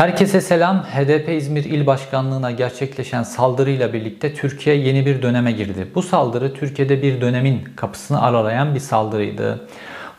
Herkese selam. HDP İzmir İl Başkanlığı'na gerçekleşen saldırıyla birlikte Türkiye yeni bir döneme girdi. Bu saldırı Türkiye'de bir dönemin kapısını aralayan bir saldırıydı.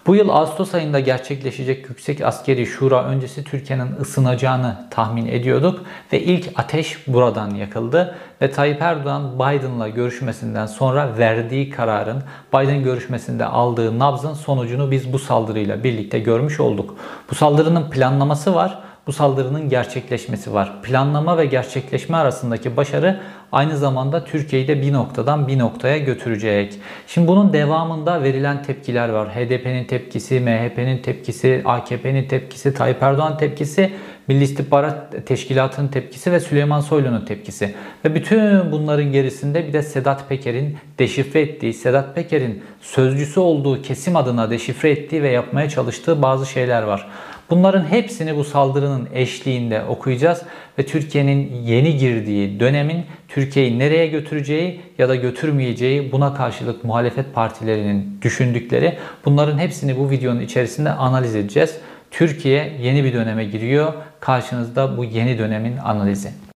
Bu yıl Ağustos ayında gerçekleşecek Yüksek Askeri Şura öncesi Türkiye'nin ısınacağını tahmin ediyorduk ve ilk ateş buradan yakıldı ve Tayyip Erdoğan Biden'la görüşmesinden sonra verdiği kararın Biden görüşmesinde aldığı nabzın sonucunu biz bu saldırıyla birlikte görmüş olduk. Bu saldırının planlaması var bu saldırının gerçekleşmesi var. Planlama ve gerçekleşme arasındaki başarı aynı zamanda Türkiye'yi de bir noktadan bir noktaya götürecek. Şimdi bunun devamında verilen tepkiler var. HDP'nin tepkisi, MHP'nin tepkisi, AKP'nin tepkisi, Tayyip Erdoğan tepkisi, Milli İstihbarat Teşkilatı'nın tepkisi ve Süleyman Soylu'nun tepkisi. Ve bütün bunların gerisinde bir de Sedat Peker'in deşifre ettiği, Sedat Peker'in sözcüsü olduğu kesim adına deşifre ettiği ve yapmaya çalıştığı bazı şeyler var. Bunların hepsini bu saldırının eşliğinde okuyacağız ve Türkiye'nin yeni girdiği dönemin Türkiye'yi nereye götüreceği ya da götürmeyeceği buna karşılık muhalefet partilerinin düşündükleri bunların hepsini bu videonun içerisinde analiz edeceğiz. Türkiye yeni bir döneme giriyor. Karşınızda bu yeni dönemin analizi.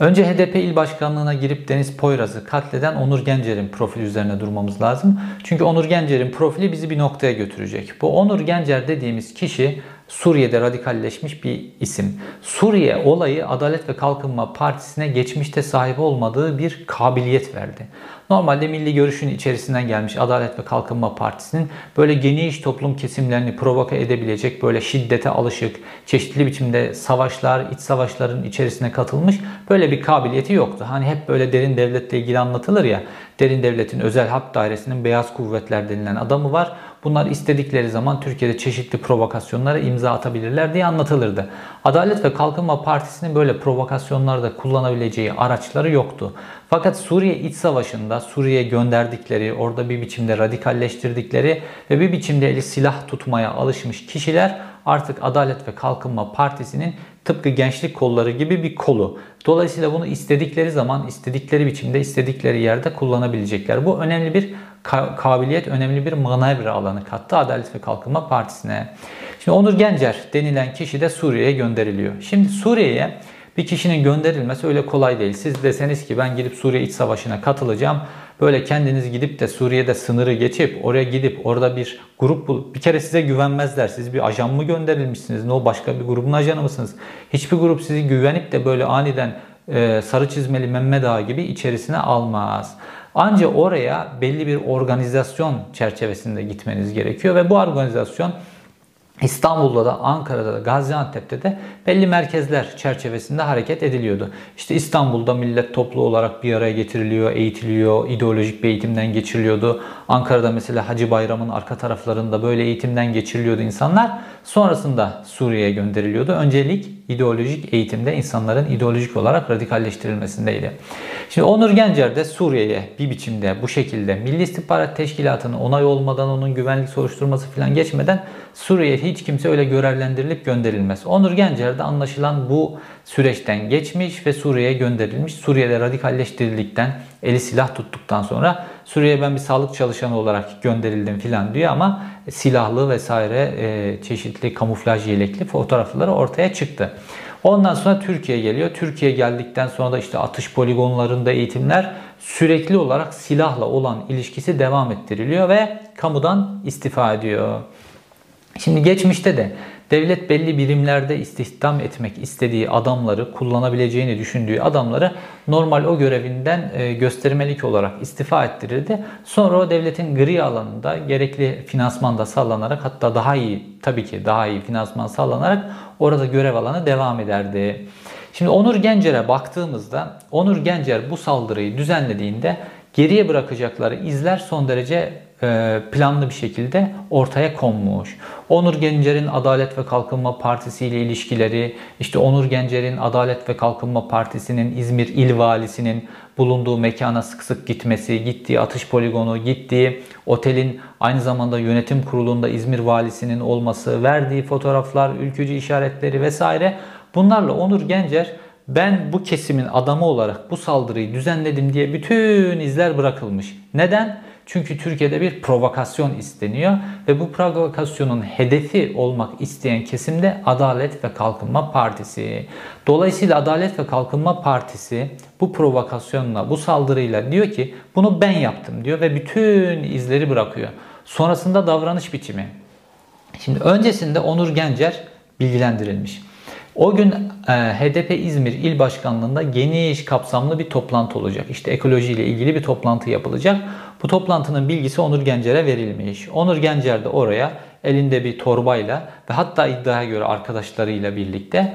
Önce HDP il başkanlığına girip Deniz Poyraz'ı katleden Onur Gencer'in profili üzerine durmamız lazım. Çünkü Onur Gencer'in profili bizi bir noktaya götürecek. Bu Onur Gencer dediğimiz kişi Suriye'de radikalleşmiş bir isim. Suriye olayı Adalet ve Kalkınma Partisi'ne geçmişte sahip olmadığı bir kabiliyet verdi. Normalde milli görüşün içerisinden gelmiş Adalet ve Kalkınma Partisi'nin böyle geniş toplum kesimlerini provoke edebilecek böyle şiddete alışık, çeşitli biçimde savaşlar, iç savaşların içerisine katılmış böyle bir kabiliyeti yoktu. Hani hep böyle derin devletle ilgili anlatılır ya, derin devletin özel harp dairesinin beyaz kuvvetler denilen adamı var. Bunlar istedikleri zaman Türkiye'de çeşitli provokasyonlara imza atabilirler diye anlatılırdı. Adalet ve Kalkınma Partisi'nin böyle provokasyonlarda kullanabileceği araçları yoktu. Fakat Suriye iç savaşında Suriye'ye gönderdikleri, orada bir biçimde radikalleştirdikleri ve bir biçimde eli silah tutmaya alışmış kişiler artık Adalet ve Kalkınma Partisi'nin tıpkı gençlik kolları gibi bir kolu. Dolayısıyla bunu istedikleri zaman, istedikleri biçimde, istedikleri yerde kullanabilecekler. Bu önemli bir kabiliyet, önemli bir manevra alanı kattı Adalet ve Kalkınma Partisi'ne. Şimdi Onur Gencer denilen kişi de Suriye'ye gönderiliyor. Şimdi Suriye'ye bir kişinin gönderilmesi öyle kolay değil. Siz deseniz ki ben gidip Suriye iç savaşına katılacağım. Böyle kendiniz gidip de Suriye'de sınırı geçip oraya gidip orada bir grup bulup bir kere size güvenmezler. Siz bir ajan mı gönderilmişsiniz? Ne o başka bir grubun ajanı mısınız? Hiçbir grup sizi güvenip de böyle aniden e, sarı çizmeli Mehmet Ağa gibi içerisine almaz. Ancak oraya belli bir organizasyon çerçevesinde gitmeniz gerekiyor ve bu organizasyon İstanbul'da da, Ankara'da da, Gaziantep'te de belli merkezler çerçevesinde hareket ediliyordu. İşte İstanbul'da millet toplu olarak bir araya getiriliyor, eğitiliyor, ideolojik bir eğitimden geçiriliyordu. Ankara'da mesela Hacı Bayram'ın arka taraflarında böyle eğitimden geçiriliyordu insanlar. Sonrasında Suriye'ye gönderiliyordu. Öncelik ideolojik eğitimde insanların ideolojik olarak radikalleştirilmesindeydi. Şimdi Onur Gencer de Suriye'ye bir biçimde bu şekilde Milli İstihbarat Teşkilatı'nın onay olmadan onun güvenlik soruşturması falan geçmeden Suriye'ye hiç kimse öyle görevlendirilip gönderilmez. Onur Gencer de anlaşılan bu süreçten geçmiş ve Suriye'ye gönderilmiş. Suriye'de radikalleştirildikten, eli silah tuttuktan sonra Suriye'ye ben bir sağlık çalışanı olarak gönderildim filan diyor ama silahlı vesaire e, çeşitli kamuflaj yelekli fotoğrafları ortaya çıktı. Ondan sonra Türkiye geliyor. Türkiye geldikten sonra da işte atış poligonlarında eğitimler sürekli olarak silahla olan ilişkisi devam ettiriliyor ve kamudan istifa ediyor. Şimdi geçmişte de devlet belli birimlerde istihdam etmek istediği adamları, kullanabileceğini düşündüğü adamları normal o görevinden e, göstermelik olarak istifa ettirirdi. Sonra o devletin gri alanında gerekli finansmanda sağlanarak hatta daha iyi tabii ki daha iyi finansman sağlanarak orada görev alanı devam ederdi. Şimdi Onur Gencer'e baktığımızda Onur Gencer bu saldırıyı düzenlediğinde geriye bırakacakları izler son derece planlı bir şekilde ortaya konmuş. Onur Gencer'in Adalet ve Kalkınma Partisi ile ilişkileri, işte Onur Gencer'in Adalet ve Kalkınma Partisi'nin İzmir İl Valisi'nin bulunduğu mekana sık sık gitmesi, gittiği atış poligonu, gittiği otelin aynı zamanda yönetim kurulunda İzmir Valisi'nin olması, verdiği fotoğraflar, ülkücü işaretleri vesaire bunlarla Onur Gencer ben bu kesimin adamı olarak bu saldırıyı düzenledim diye bütün izler bırakılmış. Neden? Çünkü Türkiye'de bir provokasyon isteniyor ve bu provokasyonun hedefi olmak isteyen kesimde Adalet ve Kalkınma Partisi. Dolayısıyla Adalet ve Kalkınma Partisi bu provokasyonla, bu saldırıyla diyor ki bunu ben yaptım diyor ve bütün izleri bırakıyor. Sonrasında davranış biçimi. Şimdi öncesinde Onur Gencer bilgilendirilmiş. O gün e, HDP İzmir İl Başkanlığı'nda geniş kapsamlı bir toplantı olacak. İşte ekoloji ile ilgili bir toplantı yapılacak. Bu toplantının bilgisi Onur Gencer'e verilmiş. Onur Gencer de oraya elinde bir torbayla ve hatta iddiaya göre arkadaşlarıyla birlikte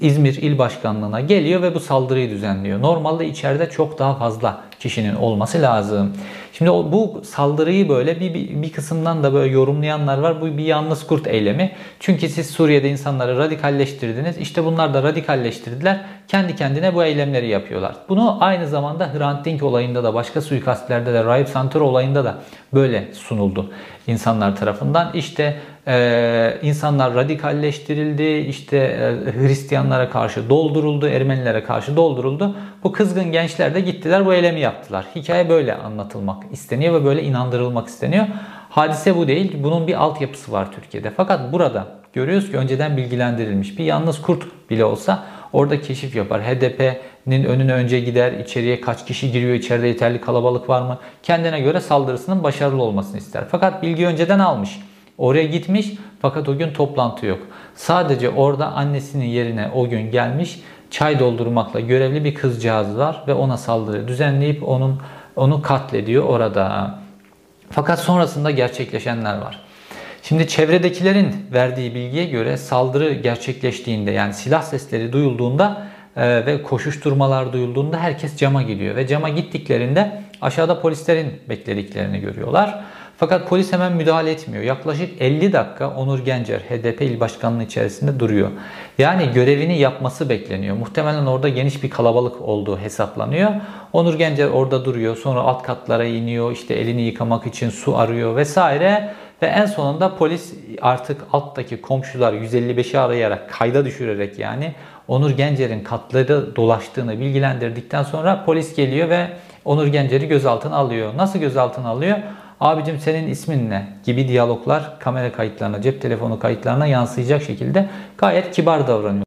İzmir İl Başkanlığı'na geliyor ve bu saldırıyı düzenliyor. Normalde içeride çok daha fazla kişinin olması lazım. Şimdi bu saldırıyı böyle bir, bir, bir kısımdan da böyle yorumlayanlar var. Bu bir yalnız kurt eylemi. Çünkü siz Suriye'de insanları radikalleştirdiniz. İşte bunlar da radikalleştirdiler. Kendi kendine bu eylemleri yapıyorlar. Bunu aynı zamanda Hrant Dink olayında da başka suikastlerde de Raip Santer olayında da böyle sunuldu insanlar tarafından. İşte ee, insanlar radikalleştirildi, işte e, Hristiyanlara karşı dolduruldu, Ermenilere karşı dolduruldu. Bu kızgın gençler de gittiler bu eylemi yaptılar. Hikaye böyle anlatılmak isteniyor ve böyle inandırılmak isteniyor. Hadise bu değil. Bunun bir altyapısı var Türkiye'de. Fakat burada görüyoruz ki önceden bilgilendirilmiş bir yalnız kurt bile olsa orada keşif yapar. HDP'nin önüne önce gider, içeriye kaç kişi giriyor, içeride yeterli kalabalık var mı? Kendine göre saldırısının başarılı olmasını ister. Fakat bilgi önceden almış. Oraya gitmiş fakat o gün toplantı yok. Sadece orada annesinin yerine o gün gelmiş çay doldurmakla görevli bir kızcağız var ve ona saldırı düzenleyip onun onu katlediyor orada. Fakat sonrasında gerçekleşenler var. Şimdi çevredekilerin verdiği bilgiye göre saldırı gerçekleştiğinde yani silah sesleri duyulduğunda e, ve koşuşturmalar duyulduğunda herkes cama gidiyor ve cama gittiklerinde aşağıda polislerin beklediklerini görüyorlar. Fakat polis hemen müdahale etmiyor. Yaklaşık 50 dakika Onur Gencer HDP il başkanlığı içerisinde duruyor. Yani görevini yapması bekleniyor. Muhtemelen orada geniş bir kalabalık olduğu hesaplanıyor. Onur Gencer orada duruyor. Sonra alt katlara iniyor. İşte elini yıkamak için su arıyor vesaire. Ve en sonunda polis artık alttaki komşular 155'i arayarak kayda düşürerek yani Onur Gencer'in katları dolaştığını bilgilendirdikten sonra polis geliyor ve Onur Gencer'i gözaltına alıyor. Nasıl gözaltına alıyor? Abicim senin ismin ne gibi diyaloglar kamera kayıtlarına, cep telefonu kayıtlarına yansıyacak şekilde gayet kibar davranıyor.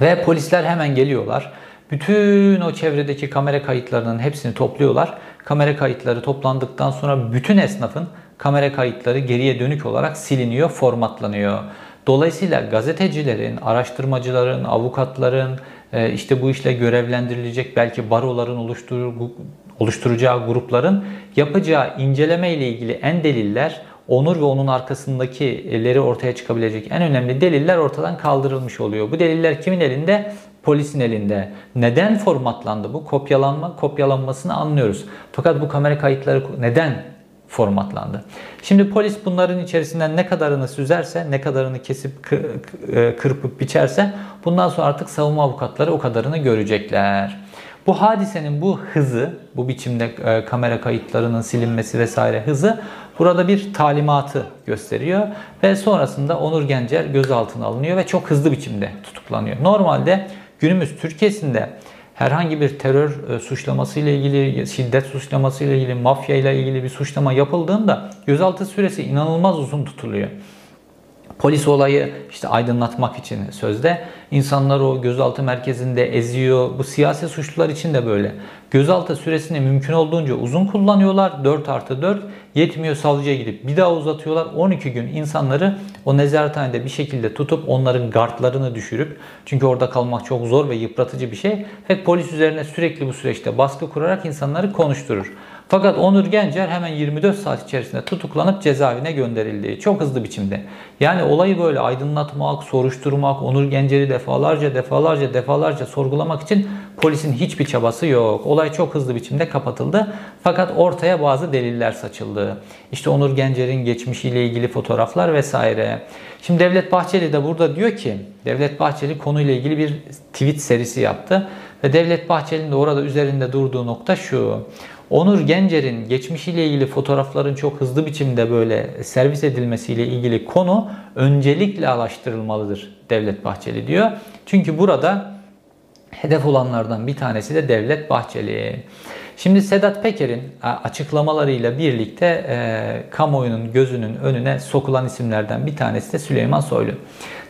Ve polisler hemen geliyorlar. Bütün o çevredeki kamera kayıtlarının hepsini topluyorlar. Kamera kayıtları toplandıktan sonra bütün esnafın kamera kayıtları geriye dönük olarak siliniyor, formatlanıyor. Dolayısıyla gazetecilerin, araştırmacıların, avukatların, işte bu işle görevlendirilecek belki baroların oluşturacağı grupların yapacağı inceleme ile ilgili en deliller Onur ve onun arkasındakileri ortaya çıkabilecek en önemli deliller ortadan kaldırılmış oluyor. Bu deliller kimin elinde? Polisin elinde. Neden formatlandı bu? Kopyalanma, kopyalanmasını anlıyoruz. Fakat bu kamera kayıtları neden formatlandı. Şimdi polis bunların içerisinden ne kadarını süzerse, ne kadarını kesip e, kırpıp biçerse bundan sonra artık savunma avukatları o kadarını görecekler. Bu hadisenin bu hızı, bu biçimde e, kamera kayıtlarının silinmesi vesaire hızı burada bir talimatı gösteriyor ve sonrasında Onur Gencer gözaltına alınıyor ve çok hızlı biçimde tutuklanıyor. Normalde günümüz Türkiye'sinde herhangi bir terör e, suçlaması ile ilgili, şiddet suçlaması ile ilgili, mafya ile ilgili bir suçlama yapıldığında gözaltı süresi inanılmaz uzun tutuluyor. Polis olayı işte aydınlatmak için sözde insanlar o gözaltı merkezinde eziyor. Bu siyasi suçlular için de böyle. Gözaltı süresini mümkün olduğunca uzun kullanıyorlar. 4 artı 4 yetmiyor savcıya gidip bir daha uzatıyorlar. 12 gün insanları o nezarethanede bir şekilde tutup onların gardlarını düşürüp çünkü orada kalmak çok zor ve yıpratıcı bir şey. Ve polis üzerine sürekli bu süreçte baskı kurarak insanları konuşturur. Fakat Onur Gencer hemen 24 saat içerisinde tutuklanıp cezaevine gönderildi. Çok hızlı biçimde. Yani olayı böyle aydınlatmak, soruşturmak, Onur Gencer'i defalarca defalarca defalarca sorgulamak için polisin hiçbir çabası yok. Olay çok hızlı biçimde kapatıldı. Fakat ortaya bazı deliller saçıldı. İşte Onur Gencer'in geçmişiyle ilgili fotoğraflar vesaire. Şimdi Devlet Bahçeli de burada diyor ki, Devlet Bahçeli konuyla ilgili bir tweet serisi yaptı. Ve Devlet Bahçeli'nin de orada üzerinde durduğu nokta şu. Onur Gencer'in geçmişiyle ilgili fotoğrafların çok hızlı biçimde böyle servis edilmesiyle ilgili konu öncelikle araştırılmalıdır Devlet Bahçeli diyor. Çünkü burada hedef olanlardan bir tanesi de Devlet Bahçeli. Şimdi Sedat Peker'in açıklamalarıyla birlikte e, kamuoyunun gözünün önüne sokulan isimlerden bir tanesi de Süleyman Soylu.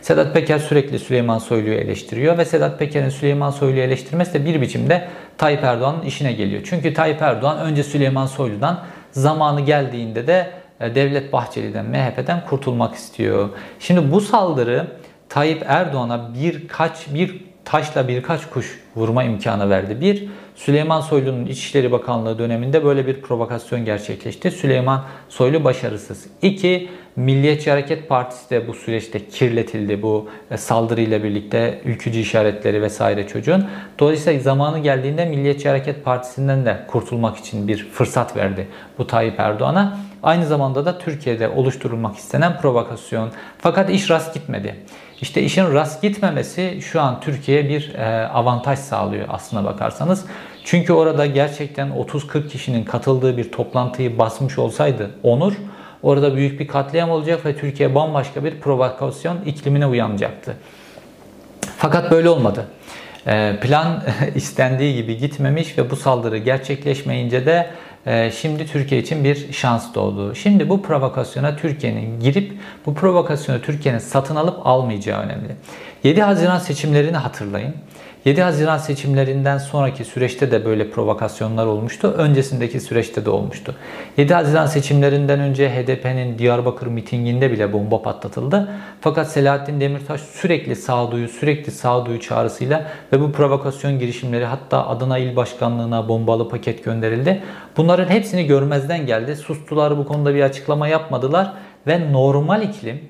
Sedat Peker sürekli Süleyman Soylu'yu eleştiriyor ve Sedat Peker'in Süleyman Soylu'yu eleştirmesi de bir biçimde Tayyip Erdoğan'ın işine geliyor. Çünkü Tayyip Erdoğan önce Süleyman Soylu'dan zamanı geldiğinde de e, Devlet Bahçeli'den, MHP'den kurtulmak istiyor. Şimdi bu saldırı Tayyip Erdoğan'a birkaç bir taşla birkaç kuş vurma imkanı verdi. Bir, Süleyman Soylu'nun İçişleri Bakanlığı döneminde böyle bir provokasyon gerçekleşti. Süleyman Soylu başarısız. İki, Milliyetçi Hareket Partisi de bu süreçte kirletildi bu e, saldırıyla birlikte ülkücü işaretleri vesaire çocuğun. Dolayısıyla zamanı geldiğinde Milliyetçi Hareket Partisi'nden de kurtulmak için bir fırsat verdi bu Tayyip Erdoğan'a. Aynı zamanda da Türkiye'de oluşturulmak istenen provokasyon. Fakat iş rast gitmedi. İşte işin rast gitmemesi şu an Türkiye'ye bir e, avantaj sağlıyor aslına bakarsanız. Çünkü orada gerçekten 30-40 kişinin katıldığı bir toplantıyı basmış olsaydı Onur, orada büyük bir katliam olacak ve Türkiye bambaşka bir provokasyon iklimine uyanacaktı. Fakat böyle olmadı. E, plan istendiği gibi gitmemiş ve bu saldırı gerçekleşmeyince de ee, şimdi Türkiye için bir şans doğdu. Şimdi bu provokasyona Türkiye'nin girip bu provokasyonu Türkiye'nin satın alıp almayacağı önemli. 7 Haziran seçimlerini hatırlayın. 7 Haziran seçimlerinden sonraki süreçte de böyle provokasyonlar olmuştu. Öncesindeki süreçte de olmuştu. 7 Haziran seçimlerinden önce HDP'nin Diyarbakır mitinginde bile bomba patlatıldı. Fakat Selahattin Demirtaş sürekli sağduyu, sürekli sağduyu çağrısıyla ve bu provokasyon girişimleri hatta Adana İl Başkanlığı'na bombalı paket gönderildi. Bunların hepsini görmezden geldi. Sustular bu konuda bir açıklama yapmadılar ve normal iklim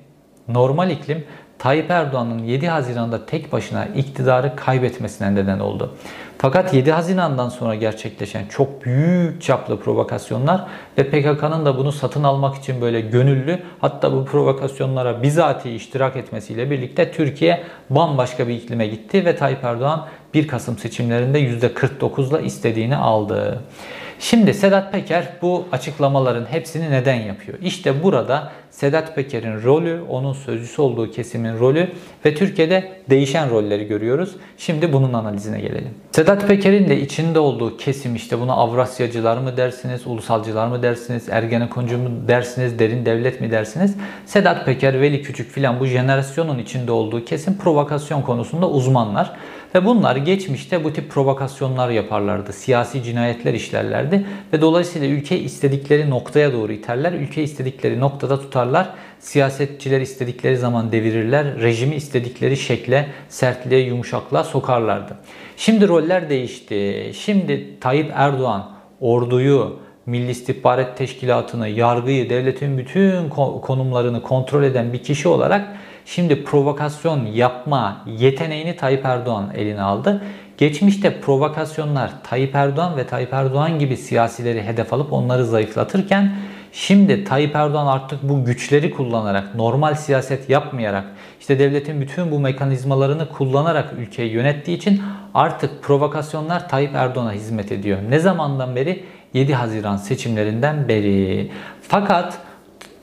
normal iklim Tayyip Erdoğan'ın 7 Haziran'da tek başına iktidarı kaybetmesine neden oldu. Fakat 7 Haziran'dan sonra gerçekleşen çok büyük çaplı provokasyonlar ve PKK'nın da bunu satın almak için böyle gönüllü hatta bu provokasyonlara bizatihi iştirak etmesiyle birlikte Türkiye bambaşka bir iklime gitti ve Tayyip Erdoğan 1 Kasım seçimlerinde %49'la istediğini aldı. Şimdi Sedat Peker bu açıklamaların hepsini neden yapıyor? İşte burada Sedat Peker'in rolü, onun sözcüsü olduğu kesimin rolü ve Türkiye'de değişen rolleri görüyoruz. Şimdi bunun analizine gelelim. Sedat Peker'in de içinde olduğu kesim işte bunu Avrasyacılar mı dersiniz, ulusalcılar mı dersiniz, Ergenekoncu mu dersiniz, derin devlet mi dersiniz? Sedat Peker, Veli Küçük filan bu jenerasyonun içinde olduğu kesim provokasyon konusunda uzmanlar. Ve bunlar geçmişte bu tip provokasyonlar yaparlardı. Siyasi cinayetler işlerlerdi. Ve dolayısıyla ülke istedikleri noktaya doğru iterler. Ülke istedikleri noktada tutarlar. Siyasetçiler istedikleri zaman devirirler. Rejimi istedikleri şekle, sertliğe, yumuşaklığa sokarlardı. Şimdi roller değişti. Şimdi Tayyip Erdoğan orduyu, Milli İstihbarat Teşkilatı'nı, yargıyı, devletin bütün konumlarını kontrol eden bir kişi olarak Şimdi provokasyon yapma yeteneğini Tayyip Erdoğan eline aldı. Geçmişte provokasyonlar Tayyip Erdoğan ve Tayyip Erdoğan gibi siyasileri hedef alıp onları zayıflatırken şimdi Tayyip Erdoğan artık bu güçleri kullanarak, normal siyaset yapmayarak, işte devletin bütün bu mekanizmalarını kullanarak ülkeyi yönettiği için artık provokasyonlar Tayyip Erdoğan'a hizmet ediyor. Ne zamandan beri? 7 Haziran seçimlerinden beri. Fakat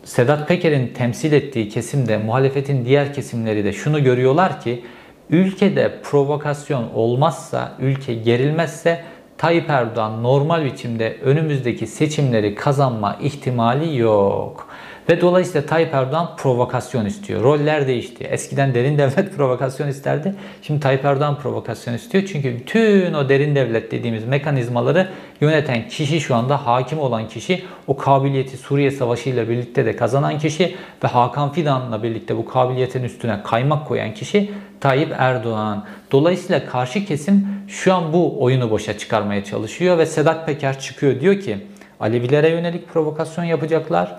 Sedat Peker'in temsil ettiği kesimde, muhalefetin diğer kesimleri de şunu görüyorlar ki ülkede provokasyon olmazsa, ülke gerilmezse Tayyip Erdoğan normal biçimde önümüzdeki seçimleri kazanma ihtimali yok. Ve dolayısıyla Tayyip Erdoğan provokasyon istiyor. Roller değişti. Eskiden derin devlet provokasyon isterdi. Şimdi Tayyip Erdoğan provokasyon istiyor. Çünkü bütün o derin devlet dediğimiz mekanizmaları yöneten kişi şu anda hakim olan kişi o kabiliyeti Suriye Savaşı ile birlikte de kazanan kişi ve Hakan Fidan'la birlikte bu kabiliyetin üstüne kaymak koyan kişi Tayyip Erdoğan. Dolayısıyla karşı kesim şu an bu oyunu boşa çıkarmaya çalışıyor ve Sedat Peker çıkıyor diyor ki Alevilere yönelik provokasyon yapacaklar.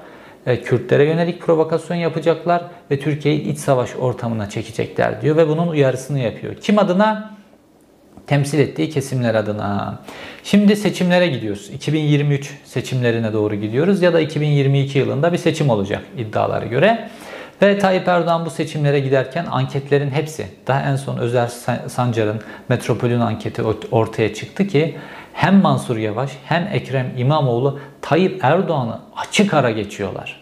E, Kürtlere yönelik provokasyon yapacaklar ve Türkiye'yi iç savaş ortamına çekecekler diyor ve bunun uyarısını yapıyor. Kim adına? Temsil ettiği kesimler adına. Şimdi seçimlere gidiyoruz. 2023 seçimlerine doğru gidiyoruz ya da 2022 yılında bir seçim olacak iddialara göre. Ve Tayyip Erdoğan bu seçimlere giderken anketlerin hepsi, daha en son Özer Sancar'ın Metropol'ün anketi ortaya çıktı ki hem Mansur Yavaş hem Ekrem İmamoğlu Tayyip Erdoğan'ı açık ara geçiyorlar.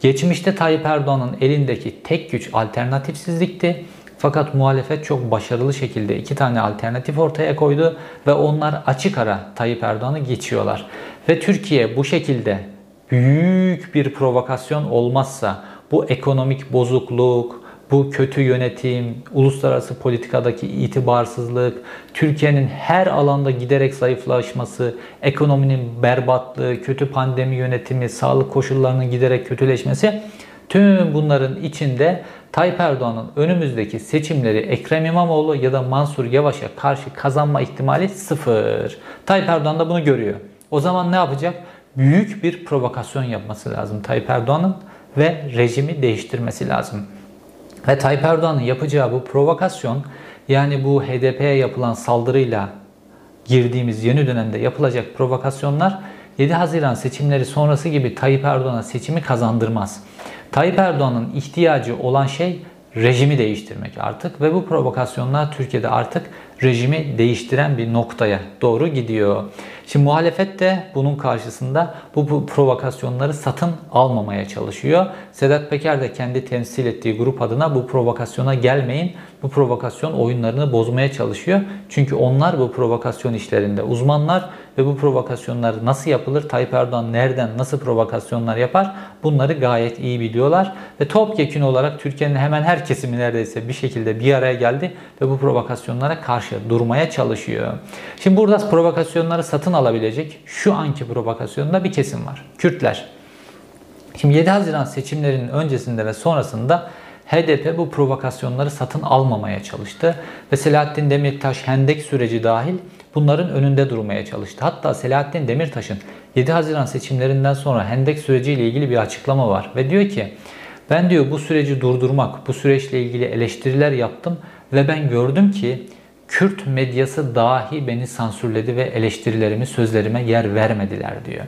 Geçmişte Tayyip Erdoğan'ın elindeki tek güç alternatifsizlikti. Fakat muhalefet çok başarılı şekilde iki tane alternatif ortaya koydu ve onlar açık ara Tayyip Erdoğan'ı geçiyorlar. Ve Türkiye bu şekilde büyük bir provokasyon olmazsa bu ekonomik bozukluk, bu kötü yönetim, uluslararası politikadaki itibarsızlık, Türkiye'nin her alanda giderek zayıflaşması, ekonominin berbatlığı, kötü pandemi yönetimi, sağlık koşullarının giderek kötüleşmesi tüm bunların içinde Tayyip Erdoğan'ın önümüzdeki seçimleri Ekrem İmamoğlu ya da Mansur Yavaş'a karşı kazanma ihtimali sıfır. Tayyip Erdoğan da bunu görüyor. O zaman ne yapacak? Büyük bir provokasyon yapması lazım Tayyip Erdoğan'ın ve rejimi değiştirmesi lazım. Ve Tayyip Erdoğan'ın yapacağı bu provokasyon yani bu HDP'ye yapılan saldırıyla girdiğimiz yeni dönemde yapılacak provokasyonlar 7 Haziran seçimleri sonrası gibi Tayyip Erdoğan'a seçimi kazandırmaz. Tayyip Erdoğan'ın ihtiyacı olan şey rejimi değiştirmek artık ve bu provokasyonlar Türkiye'de artık rejimi değiştiren bir noktaya doğru gidiyor. Şimdi muhalefet de bunun karşısında bu provokasyonları satın almamaya çalışıyor. Sedat Peker de kendi temsil ettiği grup adına bu provokasyona gelmeyin, bu provokasyon oyunlarını bozmaya çalışıyor. Çünkü onlar bu provokasyon işlerinde uzmanlar ve bu provokasyonlar nasıl yapılır, Tayyip Erdoğan nereden nasıl provokasyonlar yapar bunları gayet iyi biliyorlar. Ve topyekun olarak Türkiye'nin hemen her kesimi neredeyse bir şekilde bir araya geldi ve bu provokasyonlara karşı durmaya çalışıyor. Şimdi burada provokasyonları satın alabilecek şu anki provokasyonda bir kesim var. Kürtler. Şimdi 7 Haziran seçimlerinin öncesinde ve sonrasında HDP bu provokasyonları satın almamaya çalıştı ve Selahattin Demirtaş Hendek süreci dahil bunların önünde durmaya çalıştı. Hatta Selahattin Demirtaş'ın 7 Haziran seçimlerinden sonra Hendek süreciyle ilgili bir açıklama var ve diyor ki ben diyor bu süreci durdurmak, bu süreçle ilgili eleştiriler yaptım ve ben gördüm ki Kürt medyası dahi beni sansürledi ve eleştirilerimi, sözlerime yer vermediler diyor.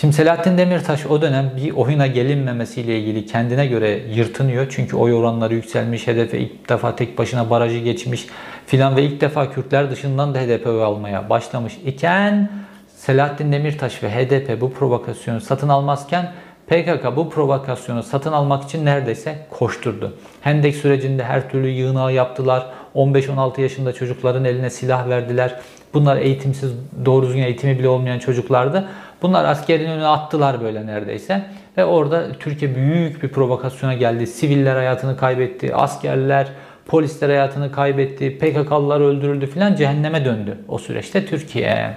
Şimdi Selahattin Demirtaş o dönem bir oyuna gelinmemesiyle ilgili kendine göre yırtınıyor. Çünkü oy oranları yükselmiş, hedefe ilk defa tek başına barajı geçmiş filan ve ilk defa Kürtler dışından da HDP oy almaya başlamış iken Selahattin Demirtaş ve HDP bu provokasyonu satın almazken PKK bu provokasyonu satın almak için neredeyse koşturdu. Hendek sürecinde her türlü yığınağı yaptılar. 15-16 yaşında çocukların eline silah verdiler. Bunlar eğitimsiz, doğru düzgün eğitimi bile olmayan çocuklardı. Bunlar askerin önüne attılar böyle neredeyse. Ve orada Türkiye büyük bir provokasyona geldi. Siviller hayatını kaybetti, askerler, polisler hayatını kaybetti, PKK'lılar öldürüldü filan cehenneme döndü o süreçte Türkiye.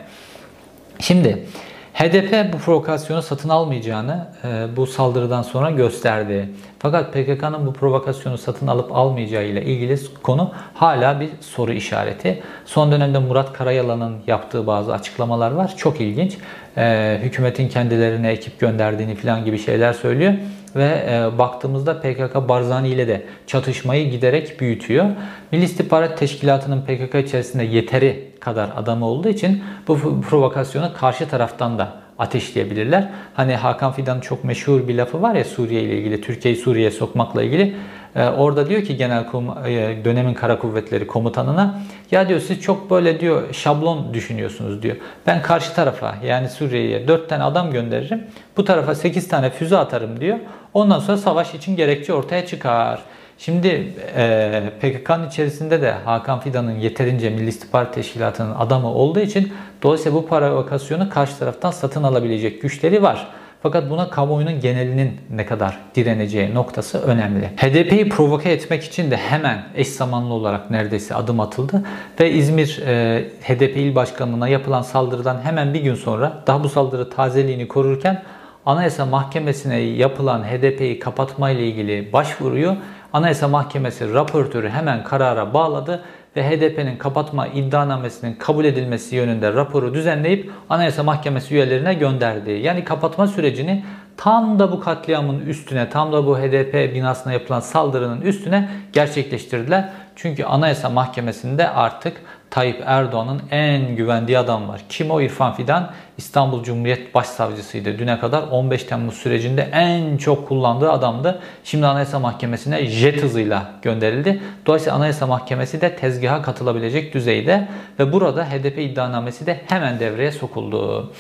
Şimdi HDP bu provokasyonu satın almayacağını e, bu saldırıdan sonra gösterdi. Fakat PKK'nın bu provokasyonu satın alıp almayacağı ile ilgili konu hala bir soru işareti. Son dönemde Murat Karayalan'ın yaptığı bazı açıklamalar var. Çok ilginç. E, hükümetin kendilerine ekip gönderdiğini falan gibi şeyler söylüyor ve e, baktığımızda PKK Barzani ile de çatışmayı giderek büyütüyor. Milli İstihbarat Teşkilatı'nın PKK içerisinde yeteri kadar adamı olduğu için bu provokasyonu karşı taraftan da ateşleyebilirler. Hani Hakan Fidan'ın çok meşhur bir lafı var ya Suriye ile ilgili, Türkiye'yi Suriye'ye sokmakla ilgili. Ee, orada diyor ki genel e, dönemin kara kuvvetleri komutanına ya diyor siz çok böyle diyor şablon düşünüyorsunuz diyor. Ben karşı tarafa yani Suriye'ye 4 tane adam gönderirim. Bu tarafa 8 tane füze atarım diyor. Ondan sonra savaş için gerekçe ortaya çıkar. Şimdi e, PKK'nın içerisinde de Hakan Fidan'ın yeterince Milli İstihbarat Teşkilatı'nın adamı olduğu için dolayısıyla bu provokasyonu karşı taraftan satın alabilecek güçleri var. Fakat buna kamuoyunun genelinin ne kadar direneceği noktası önemli. HDP'yi provoke etmek için de hemen eş zamanlı olarak neredeyse adım atıldı ve İzmir e, HDP il başkanlığına yapılan saldırıdan hemen bir gün sonra daha bu saldırı tazeliğini korurken Anayasa Mahkemesi'ne yapılan HDP'yi kapatma ile ilgili başvuruyu Anayasa Mahkemesi raportörü hemen karara bağladı ve HDP'nin kapatma iddianamesinin kabul edilmesi yönünde raporu düzenleyip Anayasa Mahkemesi üyelerine gönderdi. Yani kapatma sürecini tam da bu katliamın üstüne, tam da bu HDP binasına yapılan saldırının üstüne gerçekleştirdiler. Çünkü Anayasa Mahkemesi'nde artık Tayyip Erdoğan'ın en güvendiği adam var. Kim o İrfan Fidan? İstanbul Cumhuriyet Başsavcısıydı. Düne kadar 15 Temmuz sürecinde en çok kullandığı adamdı. Şimdi Anayasa Mahkemesi'ne jet hızıyla gönderildi. Dolayısıyla Anayasa Mahkemesi de tezgaha katılabilecek düzeyde ve burada HDP iddianamesi de hemen devreye sokuldu.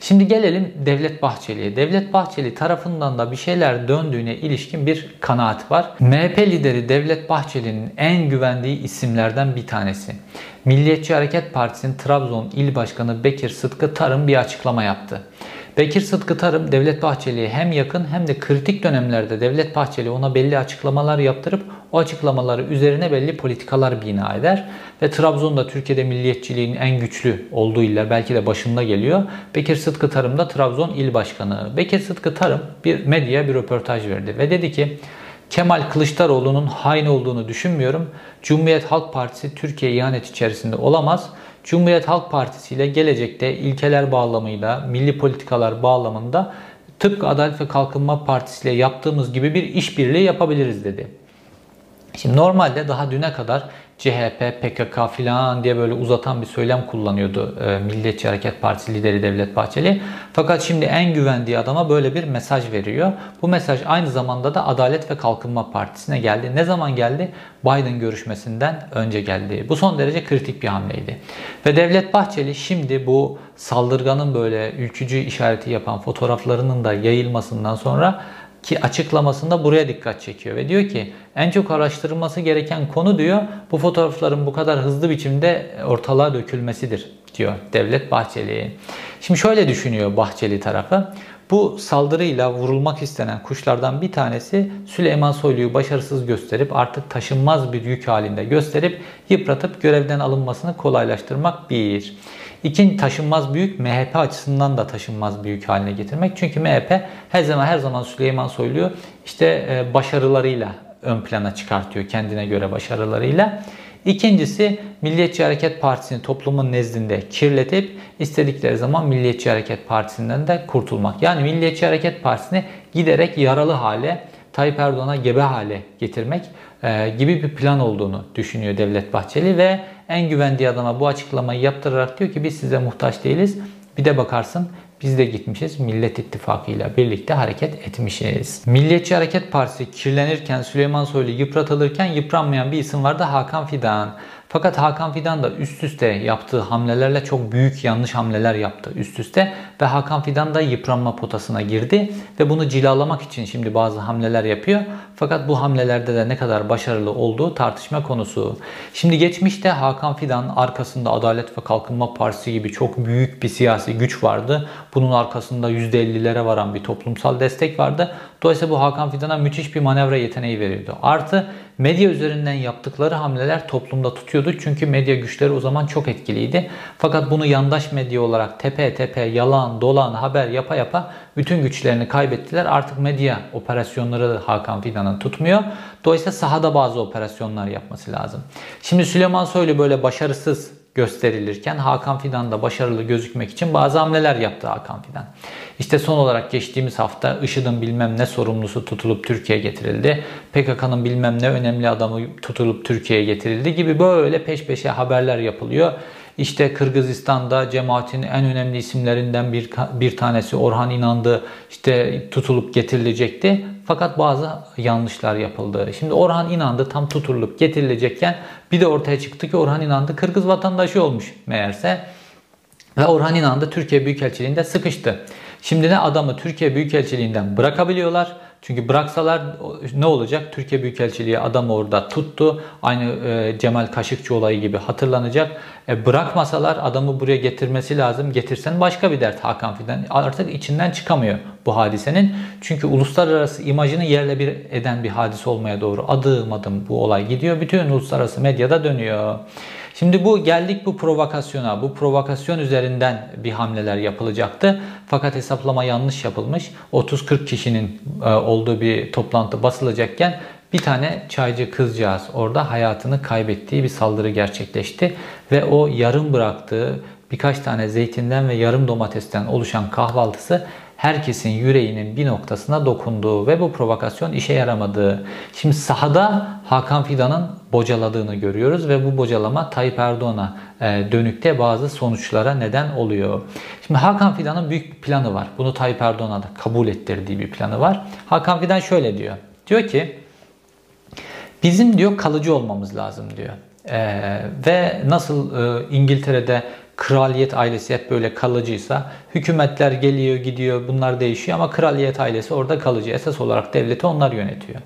Şimdi gelelim Devlet Bahçeli'ye. Devlet Bahçeli tarafından da bir şeyler döndüğüne ilişkin bir kanaat var. MHP lideri Devlet Bahçeli'nin en güvendiği isimlerden bir tanesi. Milliyetçi Hareket Partisi'nin Trabzon İl Başkanı Bekir Sıtkı Tarım bir açıklama yaptı. Bekir Sıtkı Tarım Devlet Bahçeli'ye hem yakın hem de kritik dönemlerde Devlet Bahçeli ona belli açıklamalar yaptırıp o açıklamaları üzerine belli politikalar bina eder. Ve Trabzon'da Türkiye'de milliyetçiliğin en güçlü olduğu iller belki de başında geliyor. Bekir Sıtkı Tarım da Trabzon İl Başkanı. Bekir Sıtkı Tarım bir medyaya bir röportaj verdi ve dedi ki Kemal Kılıçdaroğlu'nun hain olduğunu düşünmüyorum. Cumhuriyet Halk Partisi Türkiye ihanet içerisinde olamaz. Cumhuriyet Halk Partisi ile gelecekte ilkeler bağlamıyla, milli politikalar bağlamında tıpkı Adalet ve Kalkınma Partisi ile yaptığımız gibi bir işbirliği yapabiliriz dedi. Şimdi normalde daha düne kadar CHP, PKK filan diye böyle uzatan bir söylem kullanıyordu e, Milliyetçi Hareket Partisi lideri Devlet Bahçeli. Fakat şimdi en güvendiği adama böyle bir mesaj veriyor. Bu mesaj aynı zamanda da Adalet ve Kalkınma Partisi'ne geldi. Ne zaman geldi? Biden görüşmesinden önce geldi. Bu son derece kritik bir hamleydi. Ve Devlet Bahçeli şimdi bu saldırganın böyle ülkücü işareti yapan fotoğraflarının da yayılmasından sonra ki açıklamasında buraya dikkat çekiyor ve diyor ki en çok araştırılması gereken konu diyor bu fotoğrafların bu kadar hızlı biçimde ortalığa dökülmesidir diyor Devlet Bahçeli. Şimdi şöyle düşünüyor Bahçeli tarafı. Bu saldırıyla vurulmak istenen kuşlardan bir tanesi Süleyman Soylu'yu başarısız gösterip artık taşınmaz bir yük halinde gösterip yıpratıp görevden alınmasını kolaylaştırmak bir. İkinci taşınmaz büyük MHP açısından da taşınmaz büyük haline getirmek. Çünkü MHP her zaman her zaman Süleyman Soylu'yu işte e, başarılarıyla ön plana çıkartıyor kendine göre başarılarıyla. İkincisi Milliyetçi Hareket Partisi'ni toplumun nezdinde kirletip istedikleri zaman Milliyetçi Hareket Partisi'nden de kurtulmak. Yani Milliyetçi Hareket Partisi'ni giderek yaralı hale, Tayyip Erdoğan'a gebe hale getirmek e, gibi bir plan olduğunu düşünüyor Devlet Bahçeli ve en güvendiği adama bu açıklamayı yaptırarak diyor ki biz size muhtaç değiliz. Bir de bakarsın biz de gitmişiz Millet İttifakı ile birlikte hareket etmişiz. Milliyetçi Hareket Partisi kirlenirken Süleyman Soylu yıpratılırken yıpranmayan bir isim vardı Hakan Fidan. Fakat Hakan Fidan da üst üste yaptığı hamlelerle çok büyük yanlış hamleler yaptı üst üste ve Hakan Fidan da yıpranma potasına girdi ve bunu cilalamak için şimdi bazı hamleler yapıyor. Fakat bu hamlelerde de ne kadar başarılı olduğu tartışma konusu. Şimdi geçmişte Hakan Fidan arkasında Adalet ve Kalkınma Partisi gibi çok büyük bir siyasi güç vardı. Bunun arkasında %50'lere varan bir toplumsal destek vardı. Dolayısıyla bu Hakan Fidan'a müthiş bir manevra yeteneği veriyordu. Artı medya üzerinden yaptıkları hamleler toplumda tutuyordu. Çünkü medya güçleri o zaman çok etkiliydi. Fakat bunu yandaş medya olarak tepe tepe yalan, dolan, haber yapa yapa bütün güçlerini kaybettiler. Artık medya operasyonları Hakan Fidan'ın tutmuyor. Dolayısıyla sahada bazı operasyonlar yapması lazım. Şimdi Süleyman Soylu böyle başarısız gösterilirken Hakan Fidan da başarılı gözükmek için bazı hamleler yaptı Hakan Fidan. İşte son olarak geçtiğimiz hafta IŞİD'in bilmem ne sorumlusu tutulup Türkiye'ye getirildi. PKK'nın bilmem ne önemli adamı tutulup Türkiye'ye getirildi gibi böyle peş peşe haberler yapılıyor. İşte Kırgızistan'da cemaatin en önemli isimlerinden bir, bir tanesi Orhan İnandı işte tutulup getirilecekti. Fakat bazı yanlışlar yapıldı. Şimdi Orhan İnandı tam tutulup getirilecekken bir de ortaya çıktı ki Orhan İnandı Kırgız vatandaşı olmuş meğerse. Ve Orhan İnandı Türkiye Büyükelçiliğinde sıkıştı. Şimdi ne adamı Türkiye Büyükelçiliğinden bırakabiliyorlar çünkü bıraksalar ne olacak? Türkiye Büyükelçiliği adamı orada tuttu. Aynı e, Cemal Kaşıkçı olayı gibi hatırlanacak. E, bırakmasalar adamı buraya getirmesi lazım. Getirsen başka bir dert Hakan Fidan. Artık içinden çıkamıyor bu hadisenin. Çünkü uluslararası imajını yerle bir eden bir hadise olmaya doğru adım adım bu olay gidiyor. Bütün uluslararası medyada dönüyor. Şimdi bu geldik bu provokasyona. Bu provokasyon üzerinden bir hamleler yapılacaktı. Fakat hesaplama yanlış yapılmış. 30-40 kişinin e, olduğu bir toplantı basılacakken bir tane çaycı kızcağız orada hayatını kaybettiği bir saldırı gerçekleşti. Ve o yarım bıraktığı birkaç tane zeytinden ve yarım domatesten oluşan kahvaltısı herkesin yüreğinin bir noktasına dokunduğu ve bu provokasyon işe yaramadığı. Şimdi sahada Hakan Fidan'ın bocaladığını görüyoruz ve bu bocalama Tayyip Erdoğan'a e, dönükte bazı sonuçlara neden oluyor. Şimdi Hakan Fidan'ın büyük bir planı var. Bunu Tayyip Erdoğan'a da kabul ettirdiği bir planı var. Hakan Fidan şöyle diyor. Diyor ki bizim diyor kalıcı olmamız lazım diyor. Ee, ve nasıl e, İngiltere'de kraliyet ailesi hep böyle kalıcıysa hükümetler geliyor gidiyor bunlar değişiyor ama kraliyet ailesi orada kalıcı. Esas olarak devleti onlar yönetiyor.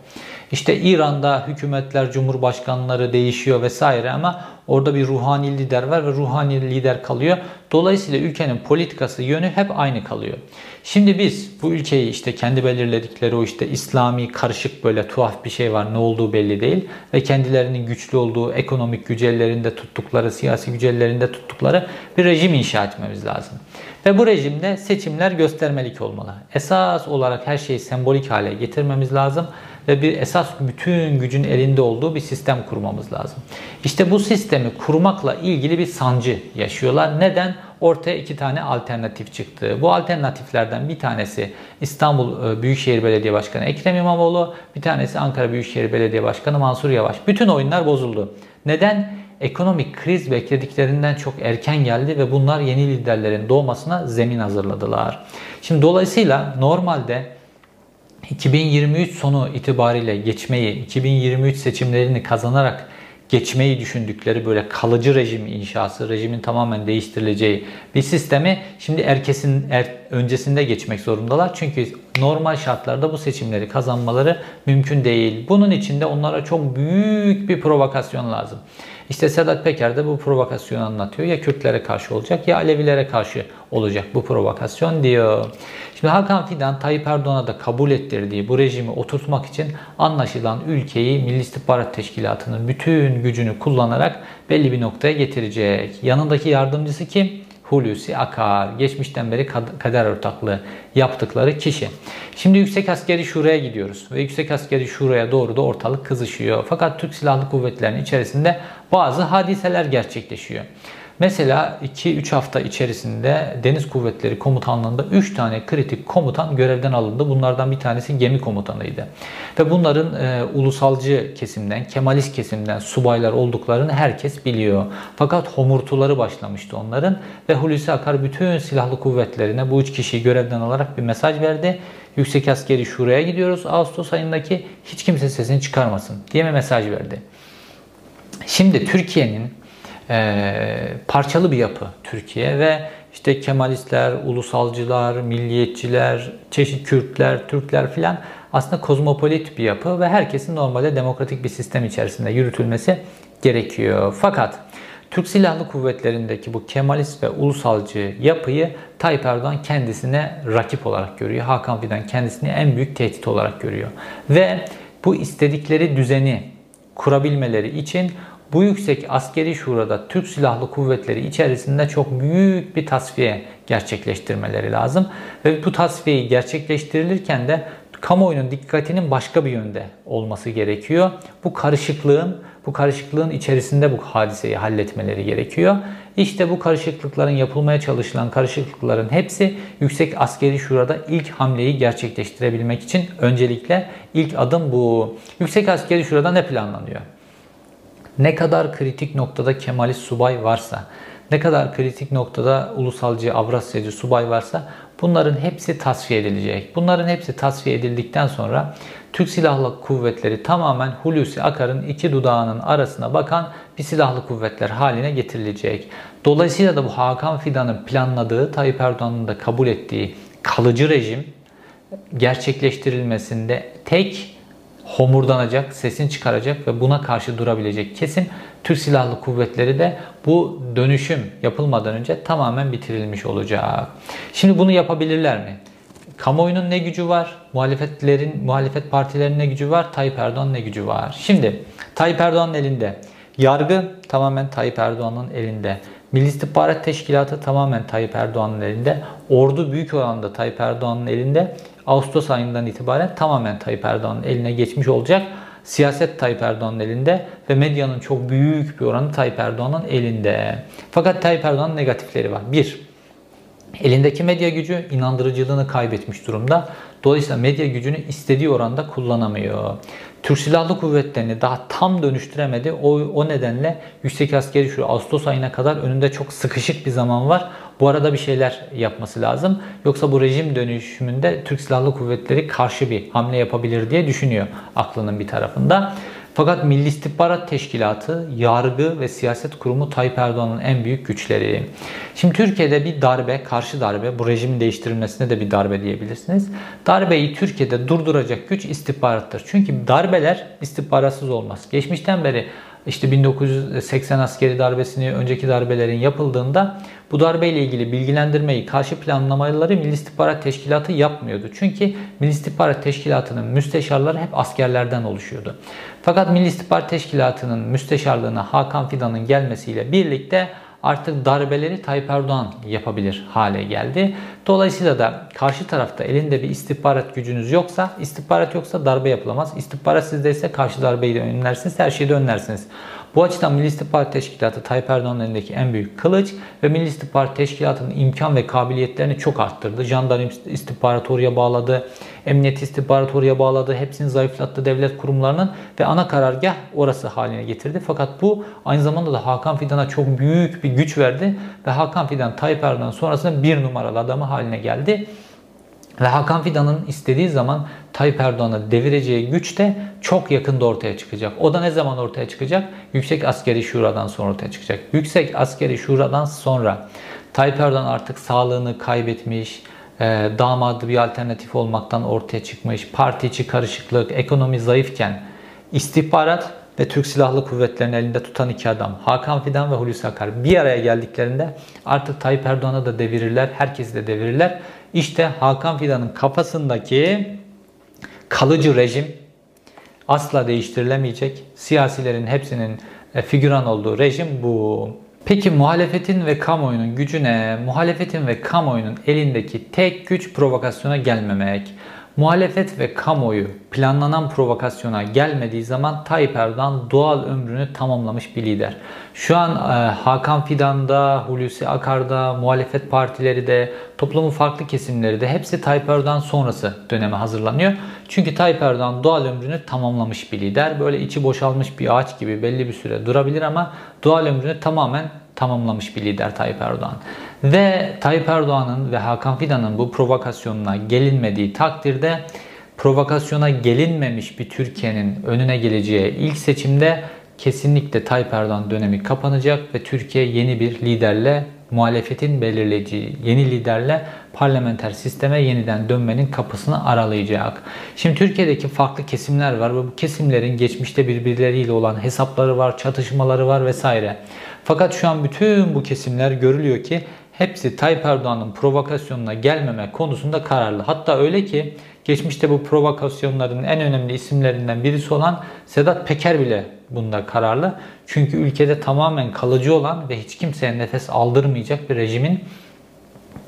İşte İran'da hükümetler, cumhurbaşkanları değişiyor vesaire ama orada bir ruhani lider var ve ruhani lider kalıyor. Dolayısıyla ülkenin politikası yönü hep aynı kalıyor. Şimdi biz bu ülkeyi işte kendi belirledikleri o işte İslami karışık böyle tuhaf bir şey var ne olduğu belli değil ve kendilerinin güçlü olduğu ekonomik gücellerinde tuttukları, siyasi gücellerinde tuttukları bir rejim inşa etmemiz lazım. Ve bu rejimde seçimler göstermelik olmalı. Esas olarak her şeyi sembolik hale getirmemiz lazım ve bir esas bütün gücün elinde olduğu bir sistem kurmamız lazım. İşte bu sistemi kurmakla ilgili bir sancı yaşıyorlar. Neden? Ortaya iki tane alternatif çıktı. Bu alternatiflerden bir tanesi İstanbul e, Büyükşehir Belediye Başkanı Ekrem İmamoğlu, bir tanesi Ankara Büyükşehir Belediye Başkanı Mansur Yavaş. Bütün oyunlar bozuldu. Neden? Ekonomik kriz beklediklerinden çok erken geldi ve bunlar yeni liderlerin doğmasına zemin hazırladılar. Şimdi dolayısıyla normalde 2023 sonu itibariyle geçmeyi, 2023 seçimlerini kazanarak geçmeyi düşündükleri böyle kalıcı rejim inşası, rejimin tamamen değiştirileceği bir sistemi şimdi erkesin er, öncesinde geçmek zorundalar. Çünkü normal şartlarda bu seçimleri kazanmaları mümkün değil. Bunun için de onlara çok büyük bir provokasyon lazım. İşte Sedat Peker de bu provokasyonu anlatıyor. Ya Kürtlere karşı olacak ya Alevilere karşı olacak bu provokasyon diyor. Şimdi Hakan Fidan Tayyip Erdoğan'a da kabul ettirdiği bu rejimi oturtmak için anlaşılan ülkeyi Milli İstihbarat Teşkilatı'nın bütün gücünü kullanarak belli bir noktaya getirecek. Yanındaki yardımcısı kim? Hulusi Akar. Geçmişten beri kader ortaklığı yaptıkları kişi. Şimdi Yüksek Askeri Şura'ya gidiyoruz ve Yüksek Askeri Şura'ya doğru da ortalık kızışıyor. Fakat Türk Silahlı Kuvvetleri'nin içerisinde bazı hadiseler gerçekleşiyor. Mesela 2-3 hafta içerisinde Deniz Kuvvetleri Komutanlığı'nda 3 tane kritik komutan görevden alındı. Bunlardan bir tanesi gemi komutanıydı. Ve bunların e, ulusalcı kesimden, Kemalist kesimden subaylar olduklarını herkes biliyor. Fakat homurtuları başlamıştı onların ve Hulusi Akar bütün silahlı kuvvetlerine bu üç kişiyi görevden alarak bir mesaj verdi. Yüksek Askeri Şura'ya gidiyoruz. Ağustos ayındaki hiç kimse sesini çıkarmasın diye bir mesaj verdi. Şimdi Türkiye'nin e, parçalı bir yapı Türkiye ve işte Kemalistler, ulusalcılar, milliyetçiler, çeşit Kürtler, Türkler filan aslında kozmopolit bir yapı ve herkesin normalde demokratik bir sistem içerisinde yürütülmesi gerekiyor. Fakat Türk Silahlı Kuvvetleri'ndeki bu Kemalist ve ulusalcı yapıyı Tayyip Erdoğan kendisine rakip olarak görüyor. Hakan Fidan kendisini en büyük tehdit olarak görüyor. Ve bu istedikleri düzeni kurabilmeleri için bu yüksek askeri şurada Türk Silahlı Kuvvetleri içerisinde çok büyük bir tasfiye gerçekleştirmeleri lazım. Ve bu tasfiyeyi gerçekleştirilirken de kamuoyunun dikkatinin başka bir yönde olması gerekiyor. Bu karışıklığın bu karışıklığın içerisinde bu hadiseyi halletmeleri gerekiyor. İşte bu karışıklıkların yapılmaya çalışılan karışıklıkların hepsi Yüksek Askeri Şura'da ilk hamleyi gerçekleştirebilmek için öncelikle ilk adım bu. Yüksek Askeri Şura'da ne planlanıyor? Ne kadar kritik noktada Kemalist subay varsa, ne kadar kritik noktada ulusalcı, Avrasyacı subay varsa bunların hepsi tasfiye edilecek. Bunların hepsi tasfiye edildikten sonra Türk Silahlı Kuvvetleri tamamen Hulusi Akar'ın iki dudağının arasına bakan bir silahlı kuvvetler haline getirilecek. Dolayısıyla da bu Hakan Fidan'ın planladığı, Tayyip Erdoğan'ın da kabul ettiği kalıcı rejim gerçekleştirilmesinde tek homurdanacak, sesini çıkaracak ve buna karşı durabilecek kesim Türk Silahlı Kuvvetleri de bu dönüşüm yapılmadan önce tamamen bitirilmiş olacak. Şimdi bunu yapabilirler mi? Kamuoyunun ne gücü var? Muhalefetlerin, muhalefet partilerinin ne gücü var? Tayyip Erdoğan'ın ne gücü var? Şimdi Tayyip Erdoğan'ın elinde. Yargı tamamen Tayyip Erdoğan'ın elinde. Milli İstihbarat Teşkilatı tamamen Tayyip Erdoğan'ın elinde. Ordu büyük oranda Tayyip Erdoğan'ın elinde. Ağustos ayından itibaren tamamen Tayyip Erdoğan'ın eline geçmiş olacak. Siyaset Tayyip Erdoğan'ın elinde ve medyanın çok büyük bir oranı Tayyip Erdoğan'ın elinde. Fakat Tayyip Erdoğan'ın negatifleri var. Bir, Elindeki medya gücü inandırıcılığını kaybetmiş durumda. Dolayısıyla medya gücünü istediği oranda kullanamıyor. Türk Silahlı Kuvvetleri'ni daha tam dönüştüremedi. O, o nedenle Yüksek Askeri Şura Ağustos ayına kadar önünde çok sıkışık bir zaman var. Bu arada bir şeyler yapması lazım. Yoksa bu rejim dönüşümünde Türk Silahlı Kuvvetleri karşı bir hamle yapabilir diye düşünüyor aklının bir tarafında. Fakat Milli İstihbarat Teşkilatı, yargı ve siyaset kurumu Tayyip Erdoğan'ın en büyük güçleri. Şimdi Türkiye'de bir darbe, karşı darbe, bu rejimin değiştirilmesine de bir darbe diyebilirsiniz. Darbeyi Türkiye'de durduracak güç istihbarattır. Çünkü darbeler istihbaratsız olmaz. Geçmişten beri işte 1980 askeri darbesini, önceki darbelerin yapıldığında bu darbeyle ilgili bilgilendirmeyi, karşı planlamaları Milli İstihbarat Teşkilatı yapmıyordu. Çünkü Milli İstihbarat Teşkilatı'nın müsteşarları hep askerlerden oluşuyordu. Fakat Milli İstihbarat Teşkilatı'nın müsteşarlığına Hakan Fidan'ın gelmesiyle birlikte artık darbeleri Tayyip Erdoğan yapabilir hale geldi. Dolayısıyla da karşı tarafta elinde bir istihbarat gücünüz yoksa, istihbarat yoksa darbe yapılamaz. İstihbarat sizde ise karşı darbeyi de önlersiniz, her şeyi de önlersiniz. Bu açıdan Milli İstihbarat Teşkilatı Tayyip Erdoğan'ın elindeki en büyük kılıç ve Milli İstihbarat Teşkilatı'nın imkan ve kabiliyetlerini çok arttırdı. Jandarma istihbaratı bağladı, emniyet istihbaratı bağladı, hepsini zayıflattı devlet kurumlarının ve ana karargah orası haline getirdi. Fakat bu aynı zamanda da Hakan Fidan'a çok büyük bir güç verdi ve Hakan Fidan Tayyip Erdoğan sonrasında bir numaralı adamı haline geldi. Ve Hakan Fidan'ın istediği zaman Tayyip Erdoğan'ı devireceği güç de çok yakında ortaya çıkacak. O da ne zaman ortaya çıkacak? Yüksek Askeri Şura'dan sonra ortaya çıkacak. Yüksek Askeri Şura'dan sonra Tayyip Erdoğan artık sağlığını kaybetmiş, e, damadı bir alternatif olmaktan ortaya çıkmış, parti içi karışıklık, ekonomi zayıfken istihbarat ve Türk Silahlı Kuvvetleri'nin elinde tutan iki adam Hakan Fidan ve Hulusi Akar bir araya geldiklerinde artık Tayyip Erdoğan'ı da devirirler, herkesi de devirirler. İşte Hakan Fidan'ın kafasındaki kalıcı rejim asla değiştirilemeyecek. Siyasilerin hepsinin e, figüran olduğu rejim bu. Peki muhalefetin ve kamuoyunun gücü ne? Muhalefetin ve kamuoyunun elindeki tek güç provokasyona gelmemek. Muhalefet ve kamuoyu planlanan provokasyona gelmediği zaman Tayyip Erdoğan doğal ömrünü tamamlamış bir lider. Şu an e, Hakan Fidan'da, Hulusi Akar'da, muhalefet partileri de, toplumun farklı kesimleri de hepsi Tayyip Erdoğan sonrası döneme hazırlanıyor. Çünkü Tayyip Erdoğan doğal ömrünü tamamlamış bir lider. Böyle içi boşalmış bir ağaç gibi belli bir süre durabilir ama doğal ömrünü tamamen tamamlamış bir lider Tayyip Erdoğan. Ve Tayyip Erdoğan'ın ve Hakan Fidan'ın bu provokasyonuna gelinmediği takdirde provokasyona gelinmemiş bir Türkiye'nin önüne geleceği ilk seçimde kesinlikle Tayyip Erdoğan dönemi kapanacak ve Türkiye yeni bir liderle muhalefetin belirleyeceği yeni liderle parlamenter sisteme yeniden dönmenin kapısını aralayacak. Şimdi Türkiye'deki farklı kesimler var ve bu kesimlerin geçmişte birbirleriyle olan hesapları var, çatışmaları var vesaire. Fakat şu an bütün bu kesimler görülüyor ki hepsi Tayyip Erdoğan'ın provokasyonuna gelmeme konusunda kararlı. Hatta öyle ki geçmişte bu provokasyonların en önemli isimlerinden birisi olan Sedat Peker bile bunda kararlı. Çünkü ülkede tamamen kalıcı olan ve hiç kimseye nefes aldırmayacak bir rejimin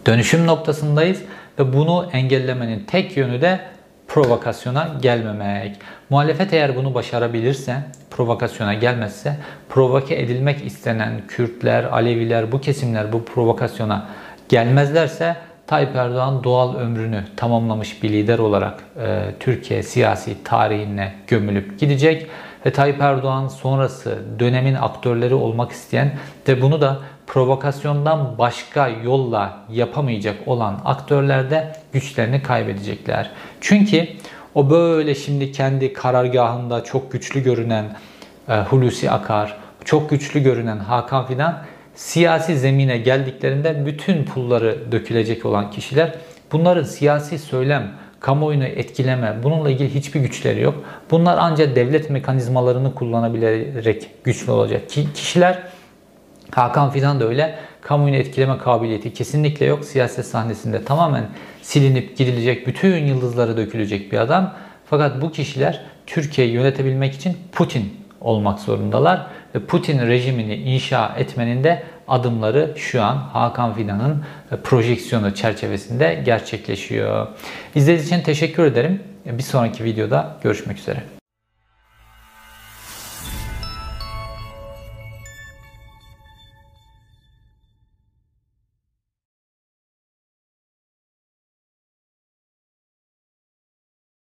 dönüşüm noktasındayız ve bunu engellemenin tek yönü de provokasyona gelmemek. Muhalefet eğer bunu başarabilirse, provokasyona gelmezse, provoke edilmek istenen Kürtler, Aleviler, bu kesimler bu provokasyona gelmezlerse Tayyip Erdoğan doğal ömrünü tamamlamış bir lider olarak e, Türkiye siyasi tarihine gömülüp gidecek ve Tayyip Erdoğan sonrası dönemin aktörleri olmak isteyen ve bunu da provokasyondan başka yolla yapamayacak olan aktörler de güçlerini kaybedecekler. Çünkü o böyle şimdi kendi karargahında çok güçlü görünen e, Hulusi Akar, çok güçlü görünen Hakan Fidan siyasi zemine geldiklerinde bütün pulları dökülecek olan kişiler bunların siyasi söylem, kamuoyunu etkileme, bununla ilgili hiçbir güçleri yok. Bunlar ancak devlet mekanizmalarını kullanabilerek güçlü olacak. Ki kişiler Hakan Fidan da öyle kamuoyunu etkileme kabiliyeti kesinlikle yok. Siyaset sahnesinde tamamen silinip gidilecek, bütün yıldızları dökülecek bir adam. Fakat bu kişiler Türkiye'yi yönetebilmek için Putin olmak zorundalar. Ve Putin rejimini inşa etmenin de adımları şu an Hakan Fidan'ın projeksiyonu çerçevesinde gerçekleşiyor. İzlediğiniz için teşekkür ederim. Bir sonraki videoda görüşmek üzere.